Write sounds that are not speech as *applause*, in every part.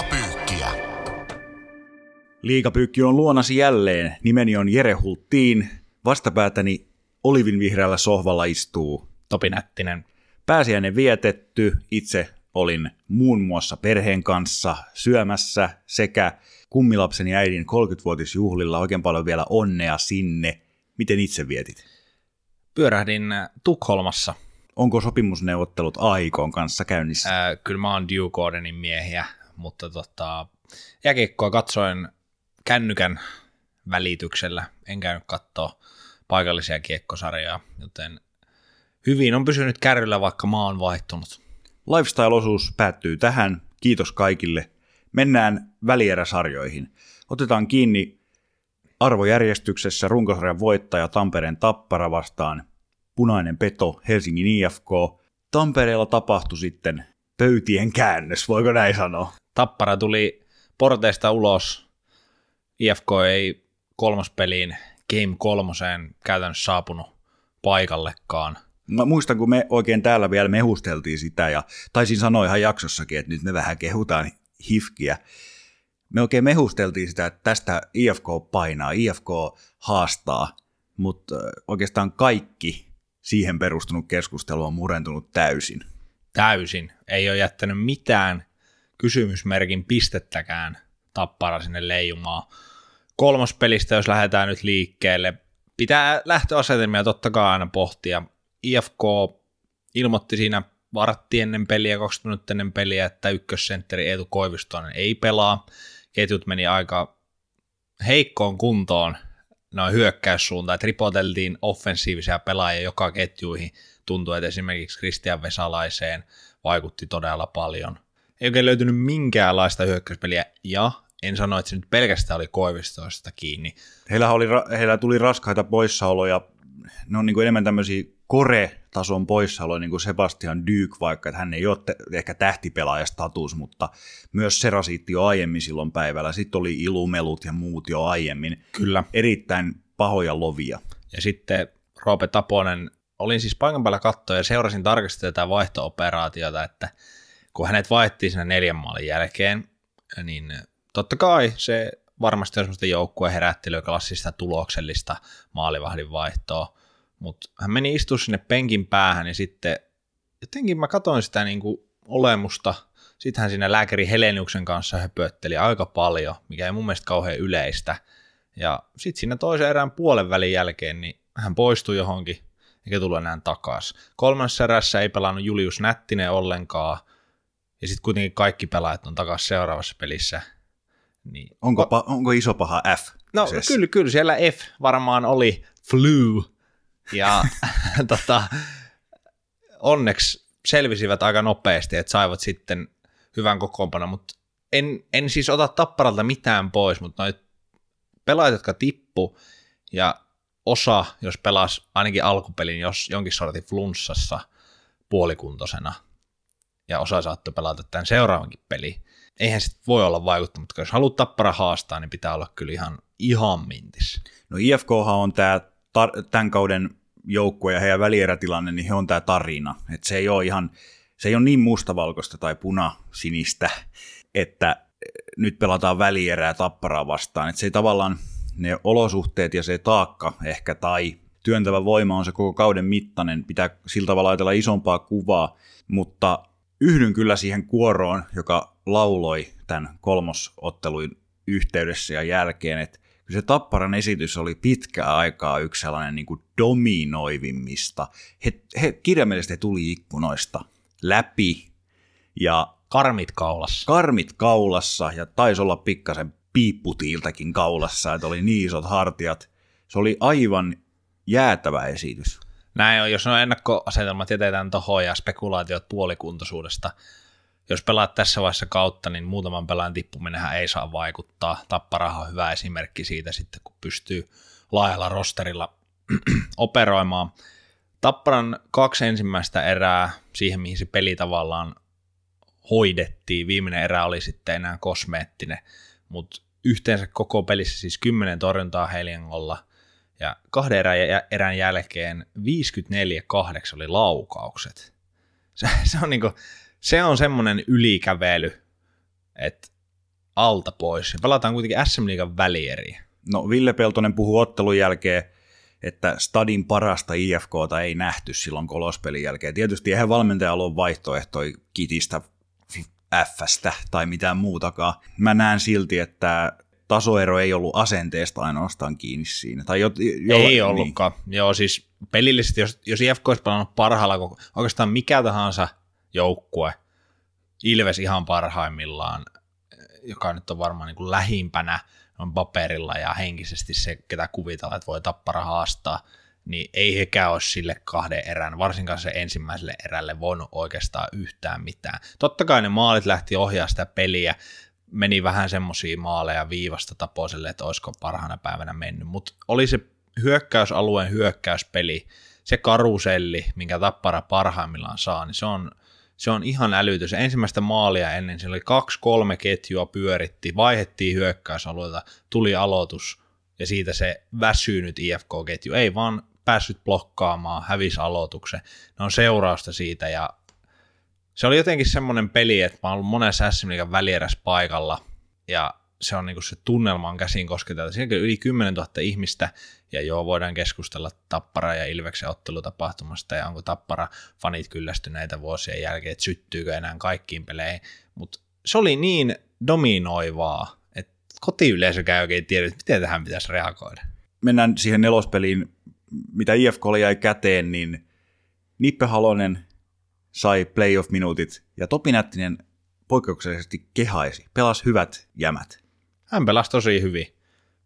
Liigapyykkiä. Liigapyykki on luonasi jälleen. Nimeni on Jere Hulttiin. Vastapäätäni olivinvihreällä sohvalla istuu. Topi Nättinen. Pääsiäinen vietetty. Itse olin muun muassa perheen kanssa syömässä sekä kummilapseni äidin 30-vuotisjuhlilla. Oikein paljon vielä onnea sinne. Miten itse vietit? Pyörähdin Tukholmassa. Onko sopimusneuvottelut Aikon kanssa käynnissä? Ää, kyllä mä oon Duke Gardenin miehiä, mutta tota, jääkiekkoa katsoin kännykän välityksellä. En käynyt katsoa paikallisia kiekkosarjoja, joten hyvin on pysynyt kärryllä, vaikka maa on vaihtunut. Lifestyle-osuus päättyy tähän. Kiitos kaikille. Mennään välieräsarjoihin. Otetaan kiinni arvojärjestyksessä runkosarjan voittaja Tampereen Tappara vastaan punainen peto Helsingin IFK. Tampereella tapahtui sitten pöytien käännös, voiko näin sanoa? Tappara tuli porteista ulos. IFK ei kolmospeliin Game kolmoseen käytännössä saapunut paikallekaan. Mä muistan, kun me oikein täällä vielä mehusteltiin sitä ja taisin sanoa ihan jaksossakin, että nyt me vähän kehutaan hifkiä. Me oikein mehusteltiin sitä, että tästä IFK painaa, IFK haastaa, mutta oikeastaan kaikki siihen perustunut keskustelu on murentunut täysin. Täysin. Ei ole jättänyt mitään kysymysmerkin pistettäkään tappara sinne leijumaan. Kolmospelistä, jos lähdetään nyt liikkeelle, pitää lähtöasetelmia totta kai aina pohtia. IFK ilmoitti siinä vartti ennen peliä, 20 minuuttia ennen peliä, että ykkössentteri Eetu Koivistoinen ei pelaa. Ketjut meni aika heikkoon kuntoon noin hyökkäyssuuntaan, että ripoteltiin offensiivisia pelaajia joka ketjuihin. Tuntuu, että esimerkiksi Kristian Vesalaiseen vaikutti todella paljon. Ei oikein löytynyt minkäänlaista hyökkäyspeliä, ja en sano, että se nyt pelkästään oli Koivistoista kiinni. Heillä, oli, heillä tuli raskaita poissaoloja, ne on niin kuin enemmän tämmöisiä kore-tason poissaoloja, niin kuin Sebastian Dyk, vaikka että hän ei ole te- ehkä tähtipelaajastatus, mutta myös se rasitti jo aiemmin silloin päivällä. Sitten oli ilumelut ja muut jo aiemmin. Kyllä. Erittäin pahoja lovia. Ja sitten Roope Taponen, olin siis paikan päällä katsoa ja seurasin tarkasti tätä vaihto-operaatiota, että kun hänet vaihtui siinä neljän maalin jälkeen, niin totta kai se varmasti on semmoista joukkueen herättelyä, klassista tuloksellista maalivahdin vaihtoa, mutta hän meni istua sinne penkin päähän ja sitten jotenkin mä katsoin sitä niin kuin olemusta, sitten hän siinä lääkäri Heleniuksen kanssa höpötteli aika paljon, mikä ei mun mielestä kauhean yleistä. Ja sitten siinä toisen erään puolen välin jälkeen, niin hän poistui johonkin, eikä tullut enää takaisin. Kolmannessa erässä ei pelannut Julius Nättinen ollenkaan, ja sitten kuitenkin kaikki pelaajat on takaisin seuraavassa pelissä. Niin. Onko, pa- onko iso paha F? No kyseessä? kyllä, kyllä siellä F varmaan oli flu, ja *laughs* tota, onneksi selvisivät aika nopeasti, että saivat sitten hyvän kokoonpano, mutta en, en siis ota tapparalta mitään pois, mutta noit pelaajat, jotka tippu ja osa, jos pelas ainakin alkupelin jos jonkin sortin flunssassa puolikuntoisena, ja osa saattoi pelata tämän seuraavankin peli. Eihän sitten voi olla vaikuttamatta, jos haluat tappara haastaa, niin pitää olla kyllä ihan, ihan mintis. No IFK on tämä tar- tämän kauden joukkue ja heidän välierätilanne, niin he on tämä tarina. Et se ei ole ihan, se ei ole niin mustavalkoista tai punasinistä, että nyt pelataan välierää tapparaa vastaan. Et se ei tavallaan, ne olosuhteet ja se taakka ehkä tai työntävä voima on se koko kauden mittainen, pitää sillä tavalla ajatella isompaa kuvaa, mutta yhdyn kyllä siihen kuoroon, joka lauloi tämän kolmosottelun yhteydessä ja jälkeen, että se Tapparan esitys oli pitkää aikaa yksi sellainen niin kuin dominoivimmista. He, he kirjaimellisesti tuli ikkunoista läpi ja karmit kaulassa. Karmit kaulassa ja taisi olla pikkasen piipputiiltäkin kaulassa, että oli niin isot hartiat. Se oli aivan jäätävä esitys. Näin on, jos on ennakkoasetelmat jätetään tuohon ja spekulaatiot puolikuntoisuudesta. Jos pelaat tässä vaiheessa kautta, niin muutaman pelaajan tippuminenhän ei saa vaikuttaa. Tapparaha on hyvä esimerkki siitä sitten, kun pystyy laajalla rosterilla *clears throat* operoimaan. Tapparan kaksi ensimmäistä erää siihen, mihin se peli tavallaan hoidettiin. Viimeinen erä oli sitten enää kosmeettinen, mutta yhteensä koko pelissä siis 10 torjuntaa Heliangolla ja kahden erän, erän jälkeen 54-8 oli laukaukset. Se, se on, niinku, se on semmoinen ylikävely että alta pois. Pelataan kuitenkin SM Liigan välieriä. No Ville Peltonen puhuu ottelun jälkeen, että stadin parasta IFKta ei nähty silloin kolospelin jälkeen. Tietysti eihän valmentajalla ole vaihtoehtoja kitistä Fstä tai mitään muutakaan. Mä näen silti, että tasoero ei ollut asenteesta ainoastaan kiinni siinä. Tai jo, jo, ei niin. ollutkaan. Joo, siis pelillisesti, jos, jos IFK olisi pelannut parhaalla, oikeastaan mikä tahansa joukkue, Ilves ihan parhaimmillaan, joka nyt on varmaan niin kuin lähimpänä on paperilla ja henkisesti se, ketä kuvitellaan, että voi tappara haastaa, niin ei hekään olisi sille kahden erän, varsinkaan se ensimmäiselle erälle voinut oikeastaan yhtään mitään. Totta kai ne maalit lähti ohjaa sitä peliä, meni vähän semmoisia maaleja viivasta tapoiselle, että olisiko parhaana päivänä mennyt, mutta oli se hyökkäysalueen hyökkäyspeli, se karuselli, minkä Tappara parhaimmillaan saa, niin se on, se on ihan älytys. Ensimmäistä maalia ennen, siellä oli kaksi-kolme ketjua pyöritti, vaihettiin hyökkäysalueelta, tuli aloitus, ja siitä se väsynyt IFK-ketju ei vaan päässyt blokkaamaan, hävisi aloituksen. Ne on seurausta siitä, ja se oli jotenkin semmoinen peli, että mä oon ollut monessa SM Liigan välierässä paikalla, ja se on niinku se tunnelma on käsin kosketeltu. Siinä yli 10 000 ihmistä, ja joo, voidaan keskustella Tappara ja Ilveksen ottelutapahtumasta, ja onko Tappara fanit kyllästyneitä vuosien jälkeen, että syttyykö enää kaikkiin peleihin, mutta se oli niin dominoivaa, että kotiyleisökään oikein tiedä, miten tähän pitäisi reagoida. Mennään siihen nelospeliin, mitä IFK jäi käteen, niin Nippe Halonen sai playoff-minuutit, ja Topi Nättinen poikkeuksellisesti kehaisi, pelasi hyvät jämät. Hän pelasi tosi hyvin.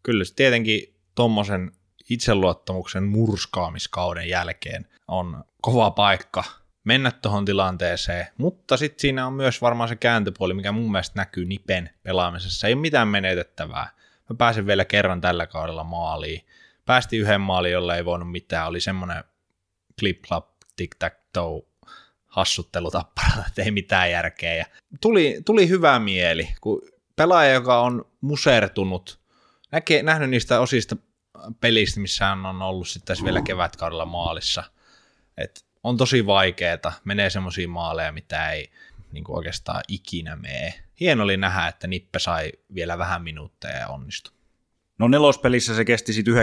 Kyllä se tietenkin tuommoisen itseluottamuksen murskaamiskauden jälkeen on kova paikka mennä tuohon tilanteeseen, mutta sitten siinä on myös varmaan se kääntöpuoli, mikä mun mielestä näkyy Nipen pelaamisessa. Ei ole mitään menetettävää. Mä pääsen vielä kerran tällä kaudella maaliin. Päästi yhden maaliin, jolla ei voinut mitään. Oli semmoinen clip-clap, tic-tac-toe hassuttelu tapparalla, *laughs* että ei mitään järkeä. Ja tuli, tuli hyvä mieli, kun pelaaja, joka on musertunut, näkee, nähnyt niistä osista pelistä, missä hän on ollut sitten vielä kevätkaudella maalissa. Et on tosi vaikeeta, menee semmoisia maaleja, mitä ei niin kuin oikeastaan ikinä mene. Hieno oli nähdä, että Nippe sai vielä vähän minuutteja ja onnistui. No nelospelissä se kesti sitten 19,5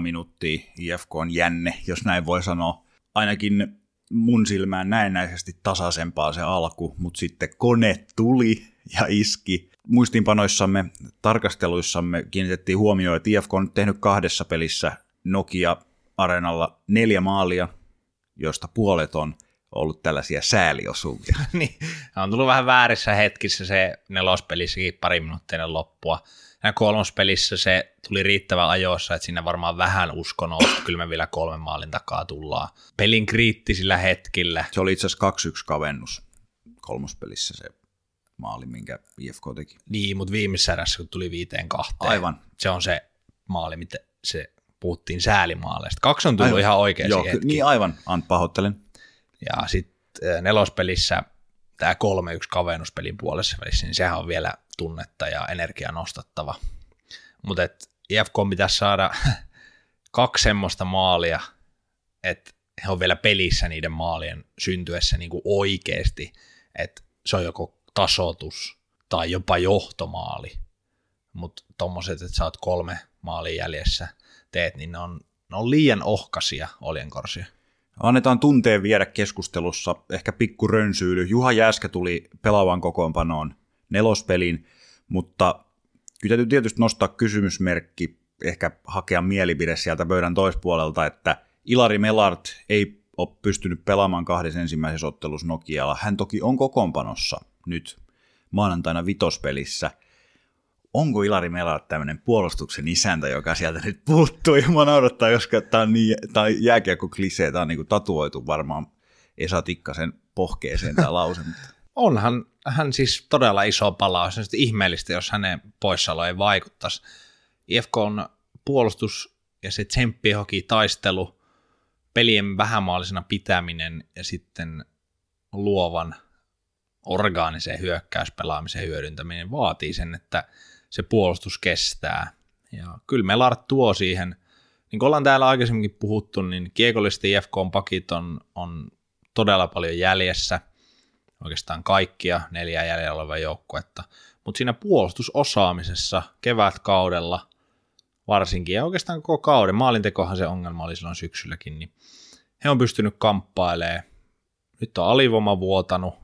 minuuttia, IFK on jänne, jos näin voi sanoa. Ainakin mun silmään näennäisesti tasaisempaa se alku, mutta sitten kone tuli ja iski. Muistiinpanoissamme, tarkasteluissamme kiinnitettiin huomioon, että IFK on tehnyt kahdessa pelissä Nokia-areenalla neljä maalia, joista puolet on ollut tällaisia sääliosuvia. *laughs* niin, on tullut vähän väärissä hetkissä se nelospelissäkin pari minuuttia loppua. Ja kolmospelissä se tuli riittävän ajoissa, että siinä varmaan vähän uskon ollut, että kyllä me vielä kolmen maalin takaa tullaan. Pelin kriittisillä hetkillä. Se oli itse asiassa 2-1 kavennus kolmospelissä se maali, minkä IFK teki. Niin, mutta viimeisessä erässä, kun tuli viiteen kahteen. Aivan. Se on se maali, mitä se puhuttiin säälimaaleista. Kaksi on tullut aivan. ihan oikein Joo, hetki. Niin aivan, Ant, pahoittelen. Ja sitten nelospelissä tämä 3-1 kavennuspelin puolessa välissä, niin sehän on vielä tunnetta ja energiaa nostattava. Mutta IFK pitäisi saada *laughs* kaksi semmoista maalia, että he on vielä pelissä niiden maalien syntyessä niin kuin oikeasti, että se on joko tasotus tai jopa johtomaali. Mutta tuommoiset, että sä oot kolme maalia jäljessä teet, niin ne on, ne on liian ohkasia oljenkorsia. Annetaan tunteen viedä keskustelussa, ehkä pikku rönsyily. Juha Jääskä tuli pelaavan kokoonpanoon nelospeliin, mutta kyllä täytyy tietysti nostaa kysymysmerkki, ehkä hakea mielipide sieltä pöydän toispuolelta, että Ilari Melart ei ole pystynyt pelaamaan kahdessa ensimmäisessä ottelussa Nokialla. Hän toki on kokoonpanossa nyt maanantaina vitospelissä. Onko Ilari Melart tämmöinen puolustuksen isäntä, joka sieltä nyt puuttuu? Ja mä naurattaa, jos tämä on niin, tai jääkiekko klisee, tämä on niin tatuoitu varmaan Esa Tikkasen pohkeeseen tämä lause. Onhan hän siis todella iso pala, olisi ihmeellistä, jos hänen poissaolo ei vaikuttaisi. IFK on puolustus ja se tsemppihoki taistelu, pelien vähämaallisena pitäminen ja sitten luovan orgaanisen hyökkäyspelaamisen hyödyntäminen vaatii sen, että se puolustus kestää. Ja kyllä me Lart tuo siihen, niin kuin ollaan täällä aikaisemminkin puhuttu, niin kiekollisesti IFK-pakit on, on todella paljon jäljessä – oikeastaan kaikkia neljä jäljellä olevaa joukkuetta. Mutta siinä puolustusosaamisessa kevätkaudella varsinkin, ja oikeastaan koko kauden, maalintekohan se ongelma oli silloin syksylläkin, niin he on pystynyt kamppailemaan. Nyt on alivoima vuotanut,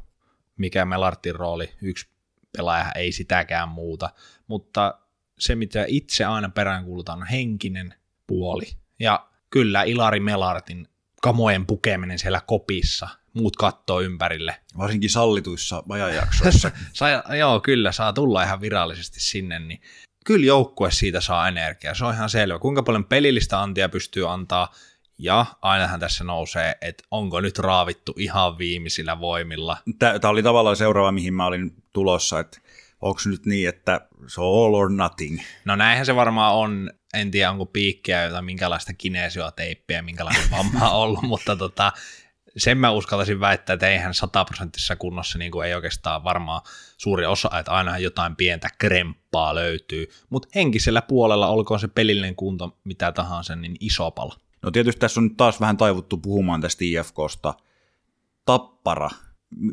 mikä Melartin rooli, yksi pelaaja ei sitäkään muuta, mutta se, mitä itse aina peräänkuulutan, on henkinen puoli. Ja kyllä Ilari Melartin kamojen pukeminen siellä kopissa, muut kattoo ympärille. Varsinkin sallituissa ajanjaksoissa. *laughs* saa, joo, kyllä, saa tulla ihan virallisesti sinne, niin kyllä joukkue siitä saa energiaa, se on ihan selvä. Kuinka paljon pelillistä antia pystyy antaa, ja ainahan tässä nousee, että onko nyt raavittu ihan viimeisillä voimilla. Tämä oli tavallaan seuraava, mihin mä olin tulossa, että onko nyt niin, että se on all or nothing? No näinhän se varmaan on. En tiedä, onko piikkiä tai minkälaista kinesioteippiä, minkälainen vamma on ollut, *laughs* mutta tota, sen mä uskaltaisin väittää, että eihän sataprosenttisessa kunnossa niin kuin ei oikeastaan varmaan suuri osa, että aina jotain pientä kremppaa löytyy, mutta henkisellä puolella, olkoon se pelillinen kunto mitä tahansa, niin iso pala. No tietysti tässä on nyt taas vähän taivuttu puhumaan tästä IFKsta. Tappara,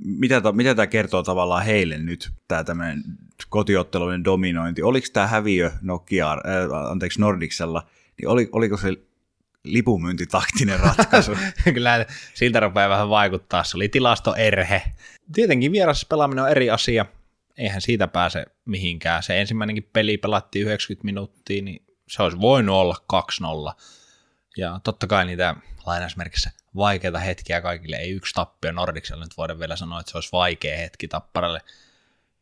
mitä, mitä tämä kertoo tavallaan heille nyt, tämä tämmöinen kotiotteluiden dominointi? Oliko tämä häviö Nokia, äh, anteeksi Nordicsella, niin oli, oliko se lipunmyyntitaktinen ratkaisu. *laughs* Kyllä siltä rupeaa vähän vaikuttaa. Se oli tilastoerhe. Tietenkin vierassa pelaaminen on eri asia. Eihän siitä pääse mihinkään. Se ensimmäinenkin peli pelattiin 90 minuuttia, niin se olisi voinut olla 2-0. Ja totta kai niitä lainausmerkissä vaikeita hetkiä kaikille. Ei yksi tappio Nordicsella nyt voida vielä sanoa, että se olisi vaikea hetki Tapparalle.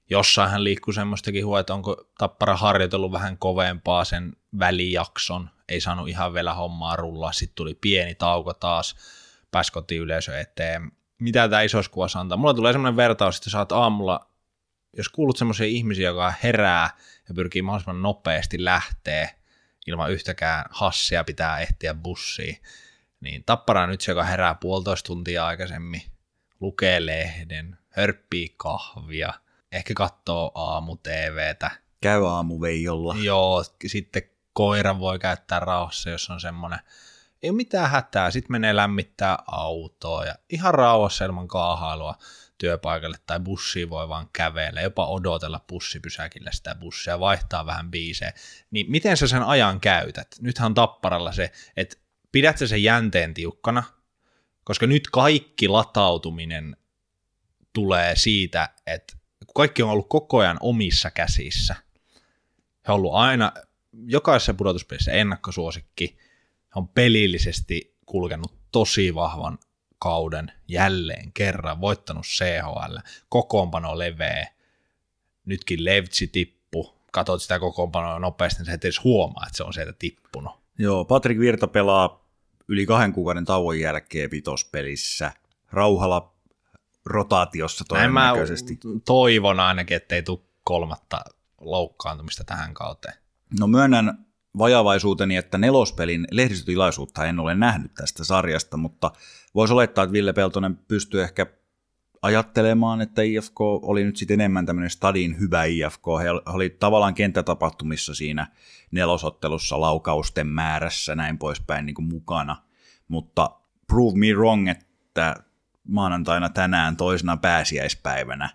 Jossain liikkuu semmoistakin huo, että onko Tappara harjoitellut vähän kovempaa sen välijakson, ei saanut ihan vielä hommaa rullaa, sitten tuli pieni tauko taas, pääsi yleisö eteen. Mitä tämä isossa kuvassa antaa? Mulla tulee semmoinen vertaus, että sä oot aamulla, jos kuulut semmoisia ihmisiä, joka herää ja pyrkii mahdollisimman nopeasti lähteä ilman yhtäkään hassia pitää ehtiä bussiin, niin tappara nyt se, joka herää puolitoista tuntia aikaisemmin, lukee lehden, hörppii kahvia, ehkä katsoo aamu-TVtä. Käy aamu-veijolla. Joo, sitten koira voi käyttää rauhassa, jos on semmoinen. Ei ole mitään hätää, sitten menee lämmittää autoa ja ihan rauhassa ilman kaahailua työpaikalle tai bussiin voi vaan kävellä, jopa odotella bussipysäkillä sitä bussia, vaihtaa vähän biisejä. Niin miten sä sen ajan käytät? Nythän on tapparalla se, että pidät sä sen jänteen tiukkana, koska nyt kaikki latautuminen tulee siitä, että kaikki on ollut koko ajan omissa käsissä. He on ollut aina jokaisessa pudotuspelissä ennakkosuosikki. He on pelillisesti kulkenut tosi vahvan kauden jälleen kerran, voittanut CHL, kokoonpano leveä, nytkin Levtsi tippu, katsot sitä kokoonpanoa nopeasti, niin sä et edes huomaa, että se on sieltä tippunut. Joo, Patrick Virta pelaa yli kahden kuukauden tauon jälkeen vitospelissä. Rauhala rotaatiossa todennäköisesti. Näin mä toivon ainakin, ettei tule kolmatta loukkaantumista tähän kauteen. No myönnän vajavaisuuteni, että nelospelin lehdistötilaisuutta en ole nähnyt tästä sarjasta, mutta voisi olettaa, että Ville Peltonen pystyy ehkä ajattelemaan, että IFK oli nyt sitten enemmän tämmöinen stadin hyvä IFK. He oli tavallaan kenttätapahtumissa siinä nelosottelussa laukausten määrässä näin poispäin niin kuin mukana. Mutta prove me wrong, että maanantaina tänään toisena pääsiäispäivänä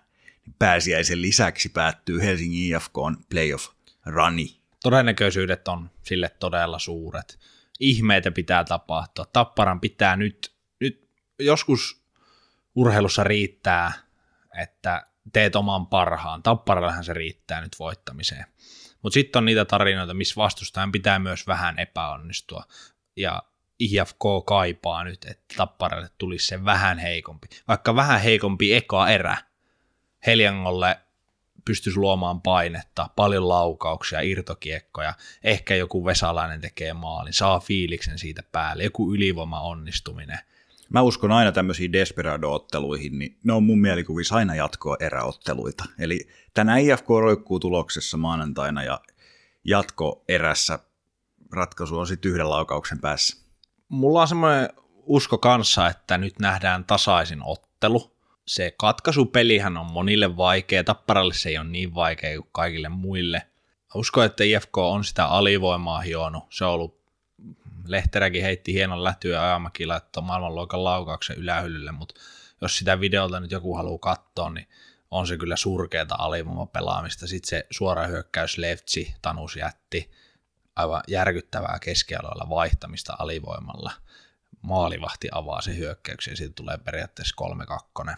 pääsiäisen lisäksi päättyy Helsingin IFK on playoff runi todennäköisyydet on sille todella suuret. Ihmeitä pitää tapahtua. Tapparan pitää nyt, nyt joskus urheilussa riittää, että teet oman parhaan. Tapparallahan se riittää nyt voittamiseen. Mutta sitten on niitä tarinoita, missä vastustajan pitää myös vähän epäonnistua. Ja IFK kaipaa nyt, että Tapparalle tulisi se vähän heikompi. Vaikka vähän heikompi eka erä. Heljangolle pystyisi luomaan painetta, paljon laukauksia, irtokiekkoja, ehkä joku Vesalainen tekee maalin, saa fiiliksen siitä päälle, joku ylivoima onnistuminen. Mä uskon aina tämmöisiin Desperado-otteluihin, niin ne on mun mielikuvissa aina jatkoa eräotteluita. Eli tänä IFK roikkuu tuloksessa maanantaina ja jatko erässä ratkaisu on sitten yhden laukauksen päässä. Mulla on semmoinen usko kanssa, että nyt nähdään tasaisin ottelu, se katkaisupelihän on monille vaikea, Tapparalle se ei ole niin vaikea kuin kaikille muille. Uskon, että IFK on sitä alivoimaa hionut. Se on ollut, Lehteräkin heitti hienon lätyä ja Ajamäki laittoi maailmanluokan laukauksen ylähyllylle, mutta jos sitä videolta nyt joku haluaa katsoa, niin on se kyllä surkeata alivoimapelaamista. Sitten se suora hyökkäys Leftsi, Tanus jätti, aivan järkyttävää keskialoilla vaihtamista alivoimalla. Maalivahti avaa se hyökkäyksen ja siitä tulee periaatteessa 3-2.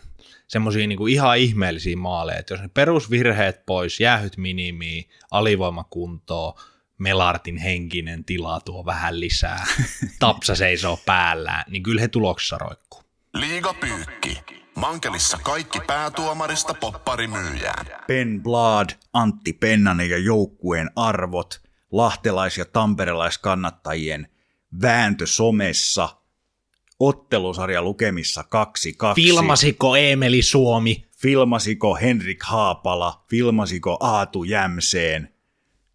Semmoisia niin ihan ihmeellisiä maaleja, että jos ne perusvirheet pois, jäähyt minimiin, alivoimakuntoon, Melartin henkinen tila tuo vähän lisää, *laughs* Tapsa seisoo päällään, niin kyllä he tuloksessa roikkuu. Liiga pyykki. Mankelissa kaikki päätuomarista popparimyyjään. Ben Blad, Antti Pennanen ja joukkueen arvot, lahtelais- ja tamperelaiskannattajien vääntö somessa, ottelusarja lukemissa 2-2. Filmasiko Emeli Suomi? Filmasiko Henrik Haapala, filmasiko Aatu Jämseen,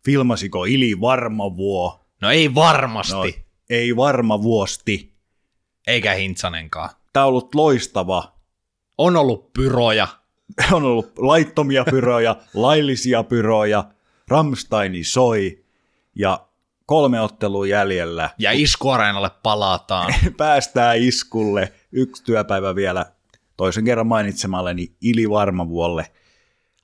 filmasiko Ili Varmavuo, No ei varmasti, no, ei varma vuosti. eikä Hintsanenkaan. Tämä on ollut loistava. On ollut pyroja, *laughs* On ollut laittomia pyroja, laillisia pyroja, Ramsteini soi ja kolme ottelua jäljellä. ja iskuareenalle palataan. *laughs* Päästään iskulle. Yksi työpäivä vielä toisen kerran mainitsemalleni Ili Varmavuolle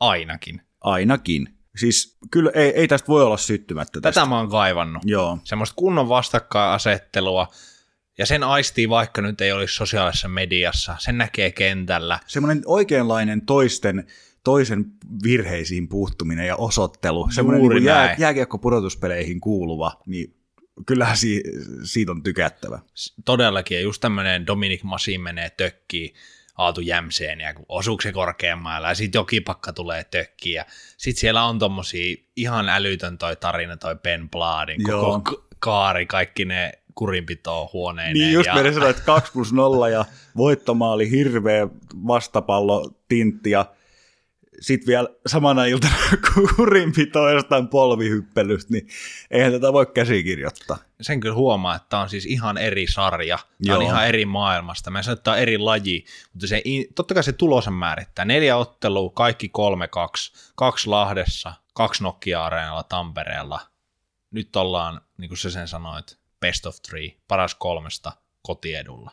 Ainakin. ainakin. Siis kyllä ei, ei tästä voi olla syttymättä tästä. Tätä mä oon kaivannut. Joo. Semmoista kunnon vastakkainasettelua, ja sen aistii vaikka nyt ei olisi sosiaalisessa mediassa, sen näkee kentällä. Semmoinen oikeanlainen toisten, toisen virheisiin puuttuminen ja osoittelu. Semmoinen niin jää, jääkiekko-pudotuspeleihin kuuluva, niin kyllähän si, siitä on tykättävä. Todellakin, ja just tämmöinen Dominic Masin menee tökkiin Aatu Jämseen, ja osuuko se korkeammailla, ja sitten jokipakka tulee tökkiin, ja sitten siellä on tommosia ihan älytön toi tarina, toi Ben Bladin, koko Joo. kaari, kaikki ne kurinpitoa huoneineen. Niin just ja... meidän sanoa, että 2 plus 0 ja voittomaali hirveä vastapallo tintti ja sitten vielä samana iltana *laughs* kurinpito jostain polvihyppelystä, niin eihän tätä voi käsikirjoittaa. sen kyllä huomaa, että tämä on siis ihan eri sarja, tämä on ihan eri maailmasta. Mä sanon, että tämä on eri laji, mutta se, totta kai se tulosen määrittää. Neljä ottelua, kaikki 3-2, kaksi Lahdessa, kaksi Nokia-areenalla Tampereella. Nyt ollaan, niin kuin sä sen sanoit, best of three, paras kolmesta kotiedulla.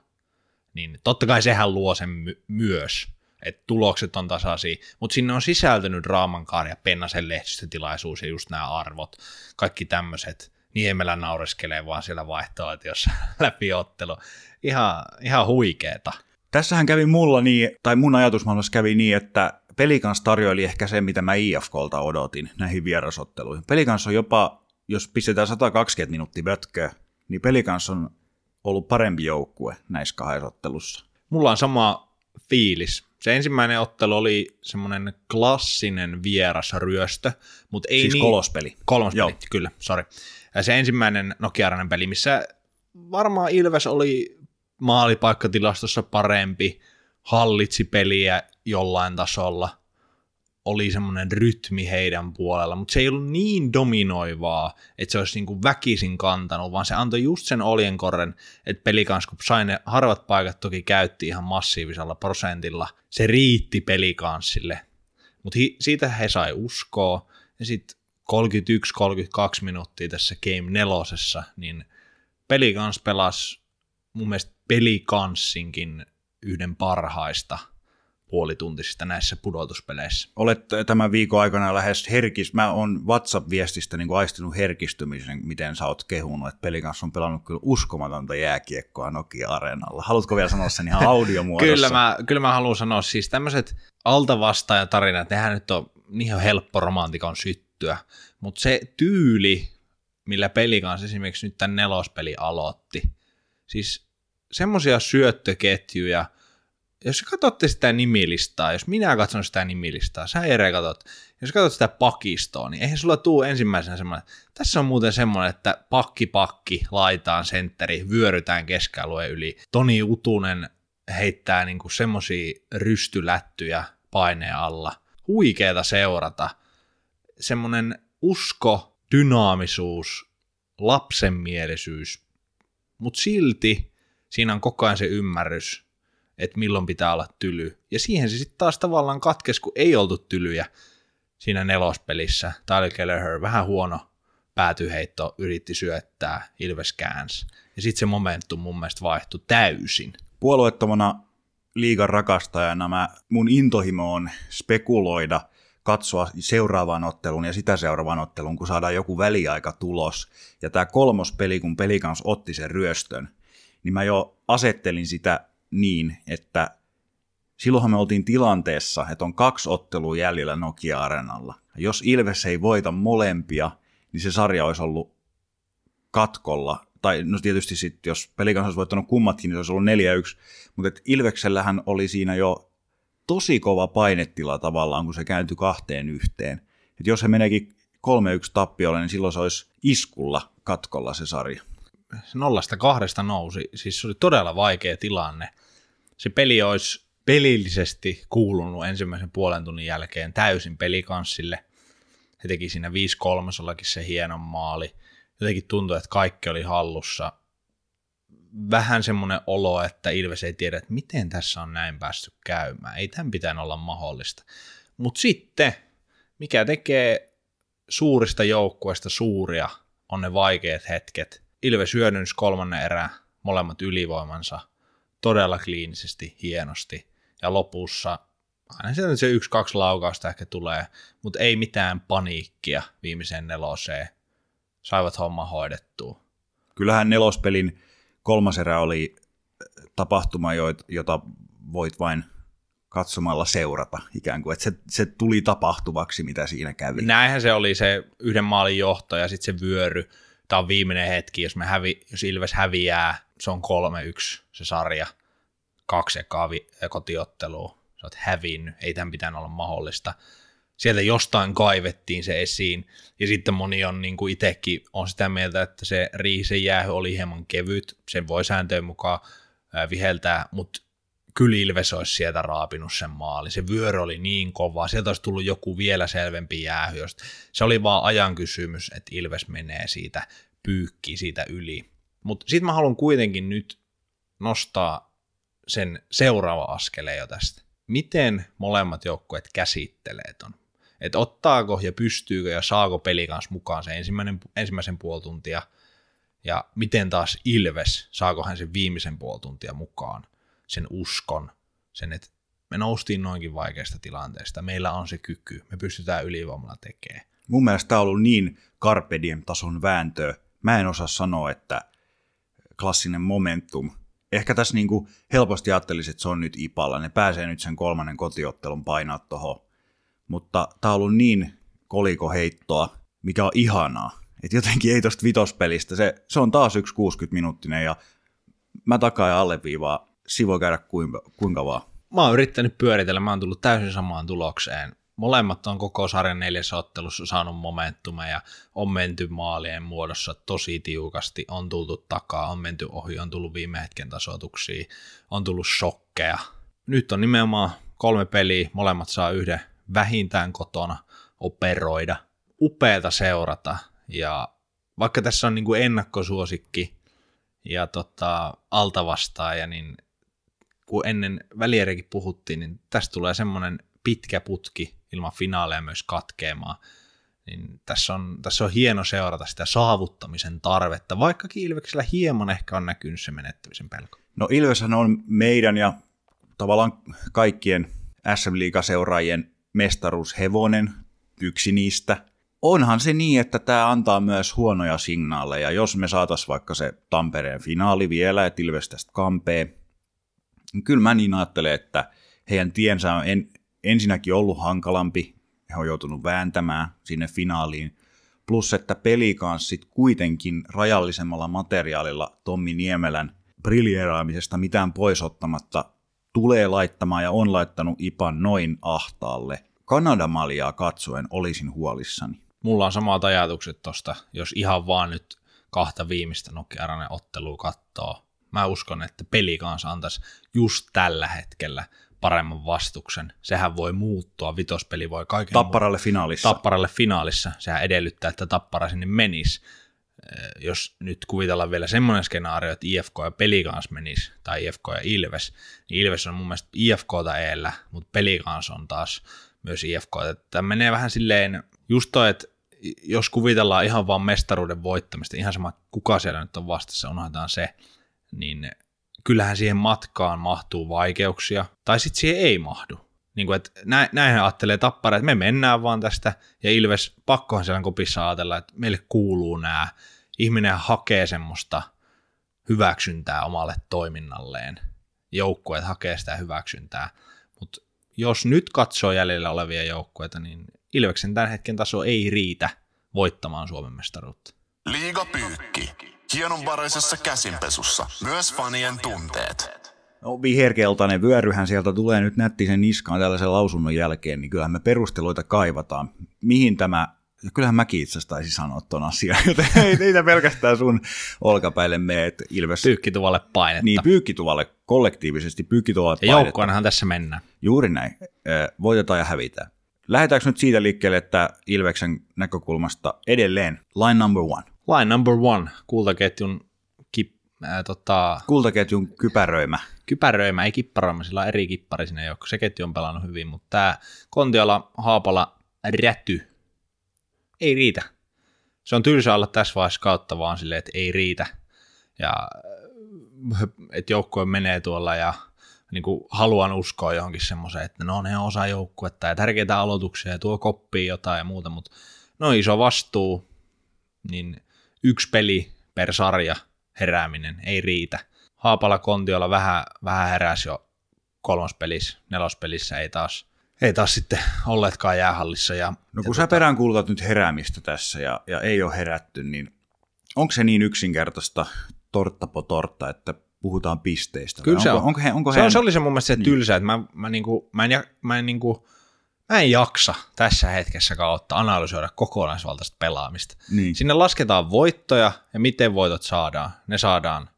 Niin totta kai sehän luo sen my- myös, että tulokset on tasaisia, mutta sinne on sisältynyt Raamankaari ja Pennasen lehdistötilaisuus ja just nämä arvot, kaikki tämmöiset. Niemelä naureskelee vaan siellä vaihtoehtoissa *laughs* läpi ottelu. Ihan, ihan huikeeta. Tässähän kävi mulla niin, tai mun ajatusmaailmassa kävi niin, että Pelikans tarjoili ehkä sen, mitä mä IFKlta odotin näihin vierasotteluihin. Pelikans on jopa, jos pistetään 120 minuuttia bötköä, niin Pelikans on ollut parempi joukkue näissä kahdessa ottelussa. Mulla on sama fiilis. Se ensimmäinen ottelu oli semmoinen klassinen vierasryöstö, mutta ei Siis niin... kolospeli. Kolmas Joo. peli, kyllä, sorry. Ja se ensimmäinen Nokia peli, missä varmaan Ilves oli maalipaikkatilastossa parempi, hallitsi peliä jollain tasolla, oli semmoinen rytmi heidän puolella, mutta se ei ollut niin dominoivaa, että se olisi niinku väkisin kantanut, vaan se antoi just sen oljenkorren, että pelikans, kun sai ne harvat paikat toki käytti ihan massiivisella prosentilla, se riitti pelikanssille. Mutta siitä he sai uskoa, ja sitten 31-32 minuuttia tässä Game nelosessa, niin pelikans pelasi mun mielestä pelikanssinkin yhden parhaista puolituntisista näissä pudotuspeleissä. Olet tämän viikon aikana lähes herkis, mä oon WhatsApp-viestistä niin aistinut herkistymisen, miten sä oot kehunut, että Pelikans on pelannut kyllä uskomatonta jääkiekkoa Nokia-areenalla. Haluatko vielä sanoa sen ihan audiomuodossa? *laughs* Kyllä mä, kyllä mä haluan sanoa, siis tämmöiset altavastaajatarinat, nehän nyt on niin helppo romantikon syttyä, mutta se tyyli, millä peli kanssa esimerkiksi nyt tämän nelospeli aloitti, siis semmoisia syöttöketjuja, jos katsotte sitä nimilistaa, jos minä katson sitä nimilistaa, sä Ere katsot, jos katsot sitä pakistoa, niin eihän sulla tuu ensimmäisenä semmoinen, tässä on muuten semmoinen, että pakki pakki, laitaan sentteri, vyörytään keskialueen yli. Toni Utunen heittää niinku semmosia rystylättyjä paineen alla. Huikeeta seurata. Semmoinen usko, dynaamisuus, lapsenmielisyys, mutta silti siinä on koko ajan se ymmärrys, että milloin pitää olla tyly. Ja siihen se sitten taas tavallaan katkesi, kun ei oltu tylyjä siinä nelospelissä. Tyler Kelleher, vähän huono päätyheitto, yritti syöttää, Ilves käänsi. Ja sitten se momentum mun mielestä vaihtui täysin. Puolueettomana liigan rakastajana mä, mun intohimo on spekuloida, katsoa seuraavaan otteluun ja sitä seuraavaan otteluun, kun saadaan joku väliaikatulos. Ja tämä kolmos peli, kun pelikans otti sen ryöstön, niin mä jo asettelin sitä niin, että silloinhan me oltiin tilanteessa, että on kaksi ottelua jäljellä Nokia-arenalla. Jos Ilves ei voita molempia, niin se sarja olisi ollut katkolla. Tai no tietysti sitten, jos pelikans olisi voittanut kummatkin, niin se olisi ollut 4-1. Mutta Ilveksellähän oli siinä jo tosi kova painetila tavallaan, kun se kääntyi kahteen yhteen. Et jos se meneekin 3-1 tappiolle, niin silloin se olisi iskulla katkolla se sarja. Nollasta kahdesta nousi, siis se oli todella vaikea tilanne. Se peli olisi pelillisesti kuulunut ensimmäisen puolen tunnin jälkeen täysin pelikanssille. He teki siinä 5 3 se hienon maali. Jotenkin tuntui, että kaikki oli hallussa. Vähän semmoinen olo, että Ilves ei tiedä, että miten tässä on näin päästy käymään. Ei tämän pitänyt olla mahdollista. Mutta sitten, mikä tekee suurista joukkueista suuria, on ne vaikeat hetket. Ilves hyödynsi kolmannen erää molemmat ylivoimansa todella kliinisesti, hienosti ja lopussa aina sieltä se yksi-kaksi laukausta ehkä tulee, mutta ei mitään paniikkia viimeiseen neloseen. Saivat homma hoidettua. Kyllähän nelospelin kolmas erä oli tapahtuma, jota voit vain katsomalla seurata ikään kuin, että se, se tuli tapahtuvaksi, mitä siinä kävi. Näinhän se oli se yhden maalin johto ja sitten se vyöry. Tämä on viimeinen hetki, jos, me hävi, jos Ilves häviää, se on 3-1 se sarja – kaksi ekaa kotiottelua, sä oot hävinnyt, ei tämän pitänyt olla mahdollista. Sieltä jostain kaivettiin se esiin, ja sitten moni on niin kuin itsekin on sitä mieltä, että se riisen jäähy oli hieman kevyt, sen voi sääntöjen mukaan viheltää, mutta kyllä Ilves olisi sieltä raapinut sen maali. Se vyöry oli niin kova, sieltä olisi tullut joku vielä selvempi jäähy. Se oli vaan ajan kysymys, että Ilves menee siitä pyykki siitä yli. Mutta sitten mä haluan kuitenkin nyt nostaa sen seuraava askeleen jo tästä. Miten molemmat joukkueet käsittelee ton? Että ottaako ja pystyykö ja saako peli kanssa mukaan se ensimmäinen, ensimmäisen puoli tuntia, ja miten taas Ilves, saako hän sen viimeisen puoli tuntia mukaan, sen uskon, sen, että me noustiin noinkin vaikeasta tilanteesta, meillä on se kyky, me pystytään ylivoimalla tekemään. Mun mielestä tämä on ollut niin Carpe tason vääntöä, mä en osaa sanoa, että klassinen momentum ehkä tässä niin kuin helposti ajattelisin, että se on nyt Ipalla. Ne pääsee nyt sen kolmannen kotiottelun painaa tuohon. Mutta tämä on ollut niin kolikoheittoa, mikä on ihanaa. Että jotenkin ei tosta vitospelistä. Se, se on taas yksi 60 minuuttinen ja mä takaa ja alleviivaa. Si voi käydä kuinka, kuinka vaan. Mä oon yrittänyt pyöritellä, mä oon tullut täysin samaan tulokseen molemmat on koko sarjan neljässä ottelussa saanut momentumeja, ja on menty maalien muodossa tosi tiukasti, on tultu takaa, on menty ohi, on tullut viime hetken tasoituksia, on tullut shokkeja. Nyt on nimenomaan kolme peliä, molemmat saa yhden vähintään kotona operoida. Upeeta seurata, ja vaikka tässä on niin kuin ennakkosuosikki ja tota, altavastaaja, niin kun ennen välierikin puhuttiin, niin tästä tulee semmoinen pitkä putki, ilman finaaleja myös katkeamaan. Niin tässä, on, tässä on hieno seurata sitä saavuttamisen tarvetta, vaikkakin Ilveksellä hieman ehkä on näkynyt se menettämisen pelko. No Ilveshän on meidän ja tavallaan kaikkien SM Liiga-seuraajien mestaruushevonen, yksi niistä. Onhan se niin, että tämä antaa myös huonoja signaaleja. Jos me saatas vaikka se Tampereen finaali vielä, että Ilves tästä kampee, niin kyllä mä niin ajattelen, että heidän tiensä on en, ensinnäkin ollut hankalampi, he on joutunut vääntämään sinne finaaliin, plus että peli kanssa sit kuitenkin rajallisemmalla materiaalilla Tommi Niemelän briljeeraamisesta mitään pois ottamatta tulee laittamaan ja on laittanut IPAN noin ahtaalle. Kanadamaliaa katsoen olisin huolissani. Mulla on samat ajatukset tosta, jos ihan vaan nyt kahta viimeistä Nokia ottelua kattoo. Mä uskon, että peli kanssa antaisi just tällä hetkellä paremman vastuksen. Sehän voi muuttua, vitospeli voi kaiken Tapparalle finaalissa. Tapparalle finaalissa. Sehän edellyttää, että Tappara sinne menisi. Eh, jos nyt kuvitellaan vielä semmoinen skenaario, että IFK ja Pelikans menisi, tai IFK ja Ilves, niin Ilves on mun mielestä IFKta eellä, mutta Pelikans on taas myös IFK. Tämä menee vähän silleen, just toi, että jos kuvitellaan ihan vaan mestaruuden voittamista, ihan sama kuka siellä nyt on vastassa, unohdetaan se, niin kyllähän siihen matkaan mahtuu vaikeuksia, tai sitten siihen ei mahdu. Niin kuin, että näin, näinhän ajattelee tappara, että me mennään vaan tästä, ja Ilves, pakkohan siellä kopissa ajatella, että meille kuuluu nämä. Ihminen hakee semmoista hyväksyntää omalle toiminnalleen. Joukkueet hakee sitä hyväksyntää. Mutta jos nyt katsoo jäljellä olevia joukkueita, niin Ilveksen tämän hetken taso ei riitä voittamaan Suomen mestaruutta. Liiga Pyykki. Hienonvaraisessa käsinpesussa. Myös fanien tunteet. No, viherkeltainen vyöryhän sieltä tulee nyt nättisen niskaan tällaisen lausunnon jälkeen, niin kyllähän me perusteluita kaivataan. Mihin tämä, kyllähän mäkin itse asiassa taisin sanoa ton asian, *laughs* joten ei niitä pelkästään sun olkapäille mene, että Ilves... Pyykkituvalle painetta. Niin, pyykkituvalle kollektiivisesti, pyykkituvalle ja joukkoonhan tässä mennään. Juuri näin. Voitetaan ja hävitään. Lähdetäänkö nyt siitä liikkeelle, että Ilveksen näkökulmasta edelleen line number one? Line number one, kultaketjun kip, äh, tota, Kultaketjun kypäröimä. kypäröimä, ei kipparoima, sillä on eri kippari sinne joukko. Se ketju on pelannut hyvin, mutta tämä Kontiola, Haapala, Räty, ei riitä. Se on tylsä olla tässä vaiheessa kautta vaan silleen, että ei riitä. Ja että joukkue menee tuolla ja niin kuin haluan uskoa johonkin semmoiseen, että no ne on osa joukkuetta ja tärkeitä aloituksia ja tuo koppii jotain ja muuta, mutta no iso vastuu, niin yksi peli per sarja herääminen ei riitä. Haapala Kontiolla vähän, vähän heräsi jo kolmospelissä, nelospelissä ei taas, ei taas sitten olleetkaan jäähallissa. Ja, No kun ja sä peräänkuulutat nyt heräämistä tässä ja, ja ei ole herätty, niin onko se niin yksinkertaista tortta po tortta, että puhutaan pisteistä? Kyllä vai se onko, on. Onko, he, onko se, heidän- se oli se mun mielestä se tylsä, että mä, mä, niinku, mä, en, mä, en, niinku, mä en jaksa tässä hetkessä kautta analysoida kokonaisvaltaista pelaamista. Niin. Sinne lasketaan voittoja ja miten voitot saadaan. Ne saadaan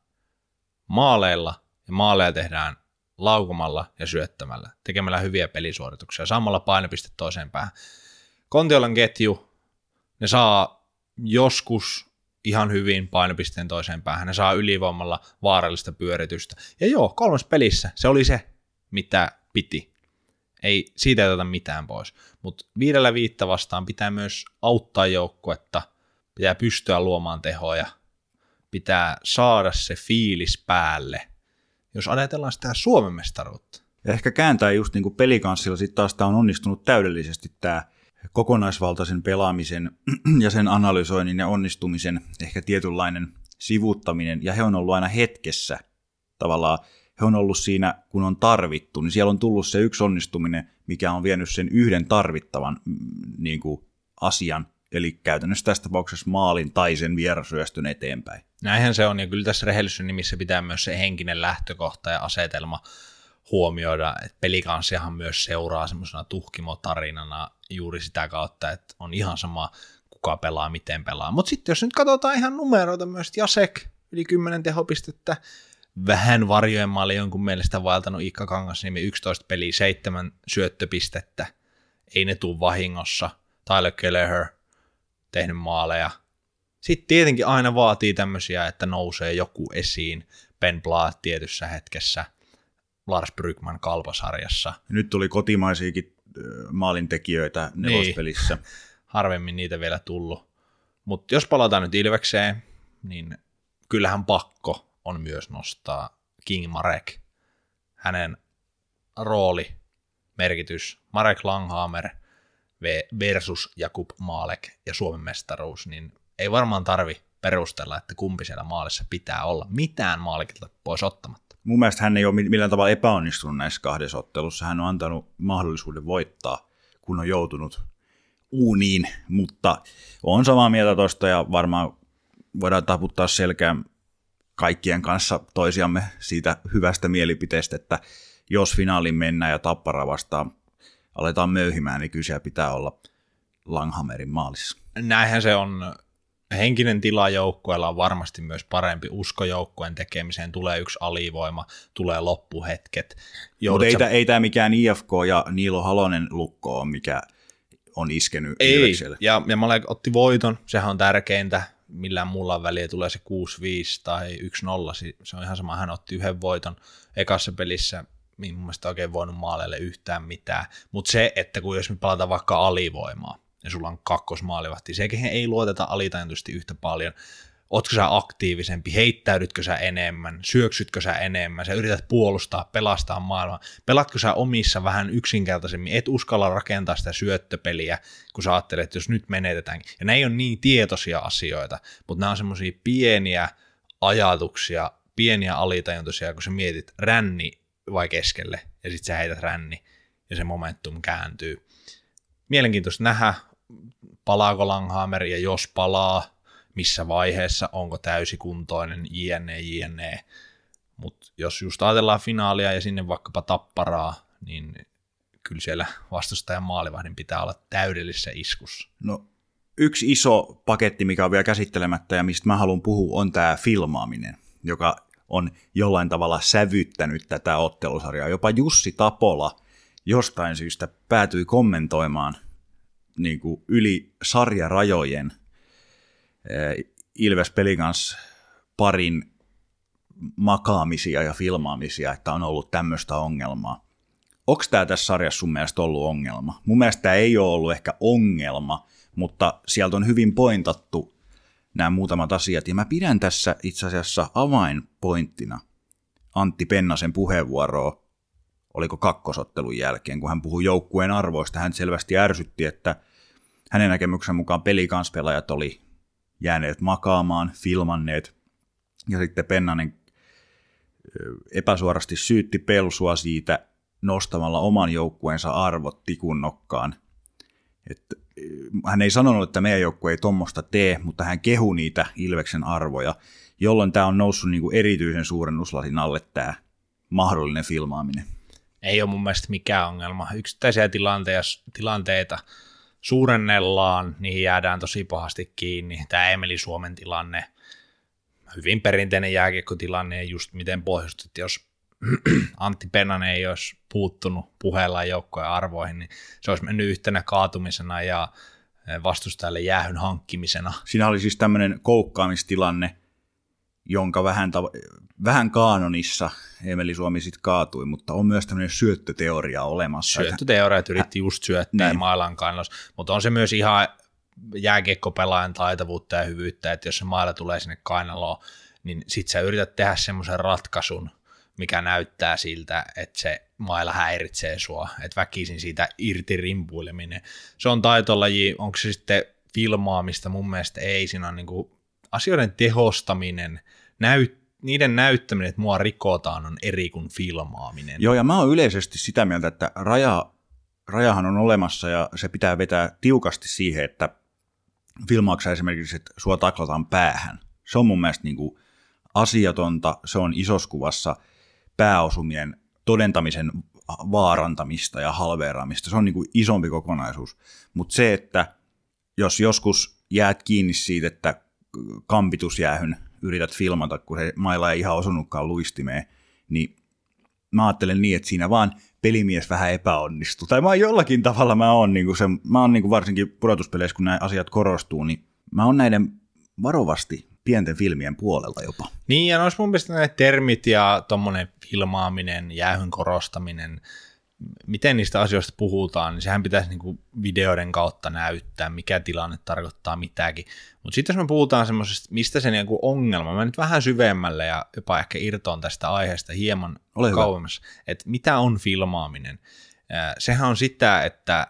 maaleilla ja maaleja tehdään laukomalla ja syöttämällä, tekemällä hyviä pelisuorituksia, saamalla painopiste toiseen päähän. Kontiolan ketju, ne saa joskus ihan hyvin painopisteen toiseen päähän, ne saa ylivoimalla vaarallista pyöritystä. Ja joo, kolmas pelissä se oli se, mitä piti. Ei, siitä ei oteta mitään pois. Mutta viidellä viittä vastaan pitää myös auttaa joukkuetta, pitää pystyä luomaan tehoja, pitää saada se fiilis päälle, jos ajatellaan sitä Suomen mestaruutta. Ja ehkä kääntää just niin kuin pelikanssilla sitten taas tämä on onnistunut täydellisesti tämä kokonaisvaltaisen pelaamisen *clears throat* ja sen analysoinnin ja onnistumisen ehkä tietynlainen sivuttaminen, ja he on ollut aina hetkessä tavallaan, he on ollut siinä, kun on tarvittu, niin siellä on tullut se yksi onnistuminen, mikä on vienyt sen yhden tarvittavan mm, niin kuin, asian, eli käytännössä tässä tapauksessa maalin tai sen vierasyöstön eteenpäin. Näinhän se on, ja kyllä tässä rehellisyyden nimissä pitää myös se henkinen lähtökohta ja asetelma huomioida, että pelikanssiahan myös seuraa semmoisena tuhkimotarinana juuri sitä kautta, että on ihan sama, kuka pelaa, miten pelaa. Mutta sitten jos nyt katsotaan ihan numeroita myös, Jasek yli 10 tehopistettä, vähän varjojen maali jonkun mielestä vaeltanut Iikka Kangasniemi 11 peliä, 7 syöttöpistettä, ei ne tuu vahingossa. Tyler Kelleher tehnyt maaleja. Sitten tietenkin aina vaatii tämmöisiä, että nousee joku esiin. Ben Blaat tietyssä hetkessä, Lars Brygman kalpasarjassa. Ja nyt tuli kotimaisiakin maalintekijöitä nelospelissä. *laughs* Harvemmin niitä vielä tullut. Mutta jos palataan nyt Ilvekseen, niin kyllähän pakko on myös nostaa King Marek. Hänen rooli, merkitys, Marek Langhammer versus Jakub Maalek ja Suomen mestaruus, niin ei varmaan tarvi perustella, että kumpi siellä maalissa pitää olla. Mitään maalikilta pois ottamatta. Mun mielestä hän ei ole millään tavalla epäonnistunut näissä kahdessa ottelussa. Hän on antanut mahdollisuuden voittaa, kun on joutunut uuniin, mutta on samaa mieltä tosta ja varmaan voidaan taputtaa selkään kaikkien kanssa toisiamme siitä hyvästä mielipiteestä, että jos finaaliin mennään ja tappara vastaan aletaan möyhimään, niin siellä pitää olla Langhammerin maalissa. Näinhän se on. Henkinen tila joukkueella on varmasti myös parempi. Usko joukkueen tekemiseen tulee yksi alivoima, tulee loppuhetket. Mutta ei, sä- ei tämä mikään IFK ja Niilo Halonen lukko on, mikä on iskenyt Ei, Ilvekselle. ja, ja Malek otti voiton, sehän on tärkeintä, millään muulla väliä, tulee se 6-5 tai 1-0, si- se on ihan sama, hän otti yhden voiton ekassa pelissä, mihin mun mielestä oikein voinut maaleille yhtään mitään, mutta se, että kun jos me palataan vaikka alivoimaa, ja sulla on kakkosmaalivahti, sekin ei luoteta alitaintuisesti yhtä paljon, Ootko sä aktiivisempi, heittäydytkö sä enemmän, syöksytkö sä enemmän, sä yrität puolustaa, pelastaa maailmaa, pelatko sä omissa vähän yksinkertaisemmin, et uskalla rakentaa sitä syöttöpeliä, kun sä ajattelet, että jos nyt menetetään. Ja ne ei ole niin tietoisia asioita, mutta nämä on semmoisia pieniä ajatuksia, pieniä alitajuntoisia, kun sä mietit ränni vai keskelle, ja sitten sä heität ränni, ja se momentum kääntyy. Mielenkiintoista nähdä, palaako Langhammer, ja jos palaa, missä vaiheessa, onko täysikuntoinen, jne, jne. Mutta jos just ajatellaan finaalia ja sinne vaikkapa tapparaa, niin kyllä siellä vastustajan maalivahdin pitää olla täydellisessä iskussa. No, yksi iso paketti, mikä on vielä käsittelemättä ja mistä mä haluan puhua, on tämä filmaaminen, joka on jollain tavalla sävyttänyt tätä ottelusarjaa. Jopa Jussi Tapola jostain syystä päätyi kommentoimaan niin kuin yli sarjarajojen Eh, Ilves Pelikans parin makaamisia ja filmaamisia, että on ollut tämmöistä ongelmaa. Onko tämä tässä sarjassa sun mielestä ollut ongelma? Mun mielestä tämä ei ole ollut ehkä ongelma, mutta sieltä on hyvin pointattu nämä muutamat asiat. Ja mä pidän tässä itse asiassa avainpointtina Antti Pennasen puheenvuoroa, oliko kakkosottelun jälkeen, kun hän puhui joukkueen arvoista. Hän selvästi ärsytti, että hänen näkemyksen mukaan pelikanspelaajat oli jääneet makaamaan, filmanneet, ja sitten Pennanen epäsuorasti syytti Pelsua siitä nostamalla oman joukkueensa arvot tikunnokkaan. että hän ei sanonut, että meidän joukkue ei tuommoista tee, mutta hän kehu niitä Ilveksen arvoja, jolloin tämä on noussut niin kuin erityisen suuren uslasin alle tämä mahdollinen filmaaminen. Ei ole mun mielestä mikään ongelma. Yksittäisiä tilanteita suurennellaan, niihin jäädään tosi pahasti kiinni. Tämä Emeli Suomen tilanne, hyvin perinteinen jääkiekkotilanne ja just miten pohjustit, jos *clears throat* Antti Pennanen ei olisi puuttunut puheella joukkojen arvoihin, niin se olisi mennyt yhtenä kaatumisena ja vastustajalle jäähyn hankkimisena. Siinä oli siis tämmöinen koukkaamistilanne, jonka vähän, tav- vähän kaanonissa Emeli Suomi sitten kaatui, mutta on myös tämmöinen syöttöteoria olemassa. Syöttöteoria, että yritti just syöttää niin. mailan kannalta, mutta on se myös ihan jääkiekkopelaajan taitavuutta ja hyvyyttä, että jos se mailla tulee sinne kainaloon, niin sit sä yrität tehdä semmoisen ratkaisun, mikä näyttää siltä, että se mailla häiritsee sua, että väkisin siitä irti rimpuileminen. Se on taitolaji, onko se sitten filmaamista, mun mielestä ei, siinä on niin kuin asioiden tehostaminen, näyt, niiden näyttäminen, että mua rikotaan, on eri kuin filmaaminen. Joo, ja mä oon yleisesti sitä mieltä, että raja, rajahan on olemassa ja se pitää vetää tiukasti siihen, että filmaaksa esimerkiksi, että sua taklataan päähän. Se on mun mielestä niin kuin asiatonta, se on isoskuvassa pääosumien todentamisen vaarantamista ja halveeraamista. Se on niin kuin isompi kokonaisuus. Mutta se, että jos joskus jäät kiinni siitä, että kampitusjäähyn yrität filmata, kun se mailla ei ihan osunutkaan luistimeen, niin mä ajattelen niin, että siinä vaan pelimies vähän epäonnistuu. Tai mä jollakin tavalla mä oon, niin se, mä oon niin varsinkin pudotuspeleissä, kun nämä asiat korostuu, niin mä oon näiden varovasti pienten filmien puolelta jopa. Niin, ja noissa mun mielestä ne termit ja tuommoinen filmaaminen, jäähyn korostaminen, miten niistä asioista puhutaan, niin sehän pitäisi niin kuin videoiden kautta näyttää, mikä tilanne tarkoittaa mitäkin. Mutta sitten jos me puhutaan semmoisesta, mistä se niin kuin ongelma, mä nyt vähän syvemmälle ja jopa ehkä irtoon tästä aiheesta hieman Ole kauemmas, että mitä on filmaaminen. Sehän on sitä, että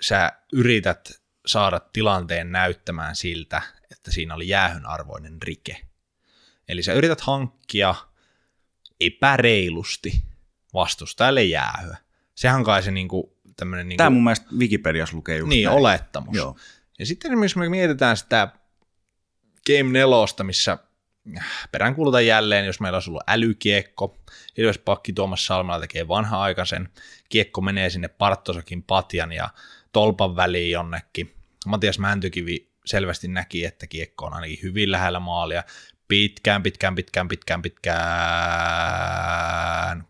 sä yrität saada tilanteen näyttämään siltä, että siinä oli jäähyn arvoinen rike. Eli sä yrität hankkia epäreilusti vastustajalle jäähyä. Sehän kai se niinku, tämmöinen... Niinku, Tämä mun mielestä Wikipediassa lukee just Niin, näin. olettamus. Joo. Ja sitten esimerkiksi me mietitään sitä Game 4, missä peräänkuulutan jälleen, jos meillä olisi ollut älykiekko, Ilves pakki Tuomas Salmela tekee vanha-aikaisen, kiekko menee sinne Parttosakin patjan ja tolpan väliin jonnekin. Matias Mäntykivi selvästi näki, että kiekko on ainakin hyvin lähellä maalia, pitkään, pitkään, pitkään, pitkään, pitkään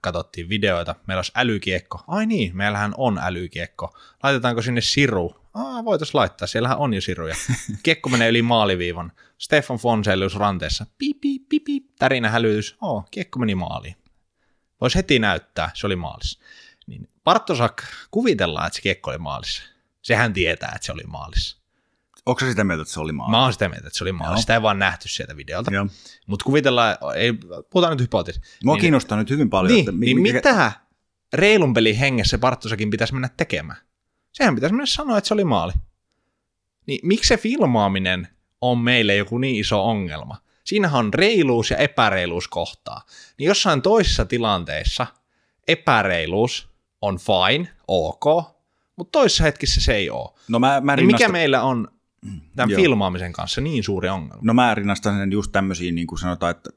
katsottiin videoita. Meillä olisi älykiekko. Ai niin, meillähän on älykiekko. Laitetaanko sinne siru? Ah, voitaisiin laittaa, siellähän on jo siruja. *laughs* Kiekko menee yli maaliviivan. Stefan Fonselius ranteessa. Piip, piip. Tärinä hälytys. Oh, kiekko meni maaliin. Voisi heti näyttää, se oli maalissa. Niin Bartosak kuvitellaan, että se kiekko oli maalissa. Sehän tietää, että se oli maalissa. Onko se sitä mieltä, että se oli maali? Mä oon sitä mieltä, että se oli maali. Joo. Sitä ei vaan nähty sieltä videolta. Mutta kuvitellaan, ei, puhutaan nyt hypoteesi. Mua niin, kiinnostaa nyt hyvin paljon. niin, että mi- niin mikä- mitä reilun pelin hengessä Bartosakin pitäisi mennä tekemään? Sehän pitäisi mennä sanoa, että se oli maali. Niin miksi se filmaaminen on meille joku niin iso ongelma? Siinähän on reiluus ja epäreiluus kohtaa. Niin jossain toisissa tilanteissa epäreiluus on fine, ok, mutta toisessa hetkissä se ei ole. No mä, mä Niin mikä meillä on tämän Joo. filmaamisen kanssa niin suuri ongelma? No mä rinnastan sen just tämmöisiin, niin kuin sanotaan, että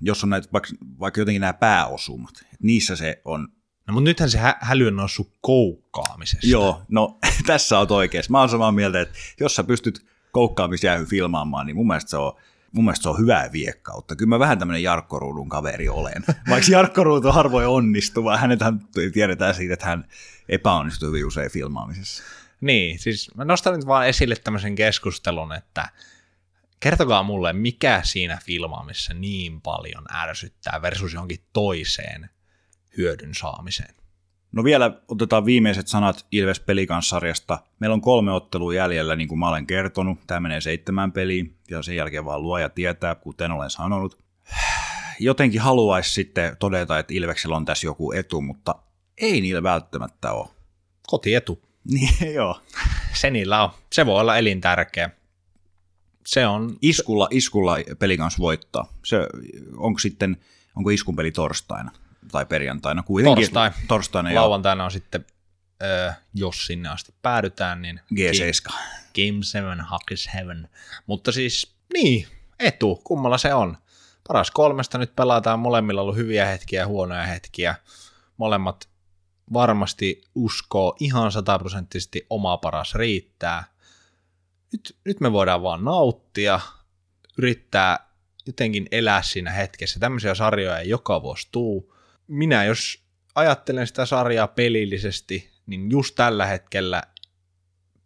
jos on näitä, vaikka, vaikka jotenkin nämä pääosumat, että niissä se on, No mutta nythän se hä- häly on noussut koukkaamisesta. joo, no *laughs* tässä on oikeassa. Mä oon samaa mieltä, että jos sä pystyt koukkaamisjäähy filmaamaan, niin mun mielestä se on, mun mielestä se on hyvää viekkautta. Kyllä mä vähän tämmöinen Jarkko Ruudun kaveri olen. *laughs* Vaikka Jarkko Ruutu harvoin onnistuu, vaan hänethän tiedetään siitä, että hän epäonnistuu hyvin usein filmaamisessa. Niin, siis mä nostan nyt vaan esille tämmöisen keskustelun, että kertokaa mulle, mikä siinä filmaamisessa niin paljon ärsyttää versus johonkin toiseen hyödyn saamiseen. No vielä otetaan viimeiset sanat Ilves Pelikans-sarjasta. Meillä on kolme ottelua jäljellä, niin kuin mä olen kertonut. Tämä menee seitsemän peliin, ja sen jälkeen vaan luoja tietää, kuten olen sanonut. Jotenkin haluaisi sitten todeta, että Ilveksellä on tässä joku etu, mutta ei niillä välttämättä ole. Kotietu. Niin, *laughs* joo. Se niillä on. Se voi olla elintärkeä. Se on Iskulla, iskulla Pelikans voittaa. Se, onko sitten, onko iskun peli torstaina tai perjantaina? Kuitenkin, Torstai. Torstaina, lauantaina on sitten, ö, jos sinne asti päädytään, niin G7. Game 7 Hockey's Heaven. Mutta siis, niin, etu, kummalla se on. Paras kolmesta nyt pelataan, molemmilla on ollut hyviä hetkiä ja huonoja hetkiä. Molemmat varmasti uskoo ihan sataprosenttisesti oma paras riittää. Nyt, nyt me voidaan vaan nauttia, yrittää jotenkin elää siinä hetkessä. Tämmöisiä sarjoja ei joka vuosi tuu. Minä jos ajattelen sitä sarjaa pelillisesti, niin just tällä hetkellä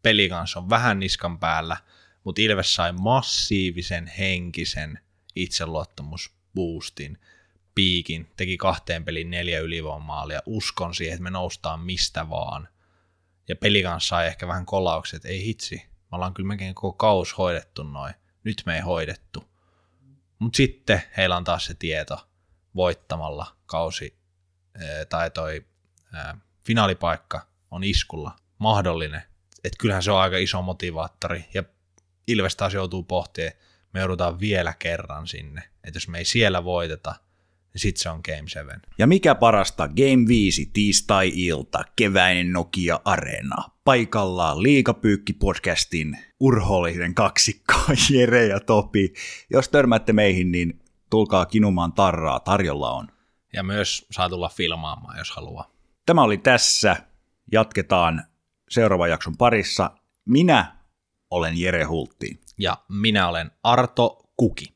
peli kanssa on vähän niskan päällä, mutta Ilves sai massiivisen henkisen itseluottamusboostin, piikin, teki kahteen pelin neljä ylivoimaalia, uskon siihen, että me noustaan mistä vaan. Ja peli kanssa sai ehkä vähän kolaukset, että ei hitsi, me ollaan kyllä melkein koko kaus hoidettu noin, nyt me ei hoidettu. Mutta sitten heillä on taas se tieto voittamalla kausi ää, tai toi ää, finaalipaikka on iskulla mahdollinen. Että kyllähän se on aika iso motivaattori ja Ilves taas joutuu pohtimaan, me joudutaan vielä kerran sinne. Että jos me ei siellä voiteta, sitten se on Game 7. Ja mikä parasta, Game 5 tiistai-ilta, keväinen Nokia Arena. Paikallaan Liikapyykki-podcastin urhoollinen kaksikko, *laughs* Jere ja Topi. Jos törmäätte meihin, niin tulkaa kinumaan tarraa, tarjolla on. Ja myös saa tulla filmaamaan, jos haluaa. Tämä oli tässä. Jatketaan seuraavan jakson parissa. Minä olen Jere Hultti. Ja minä olen Arto Kuki.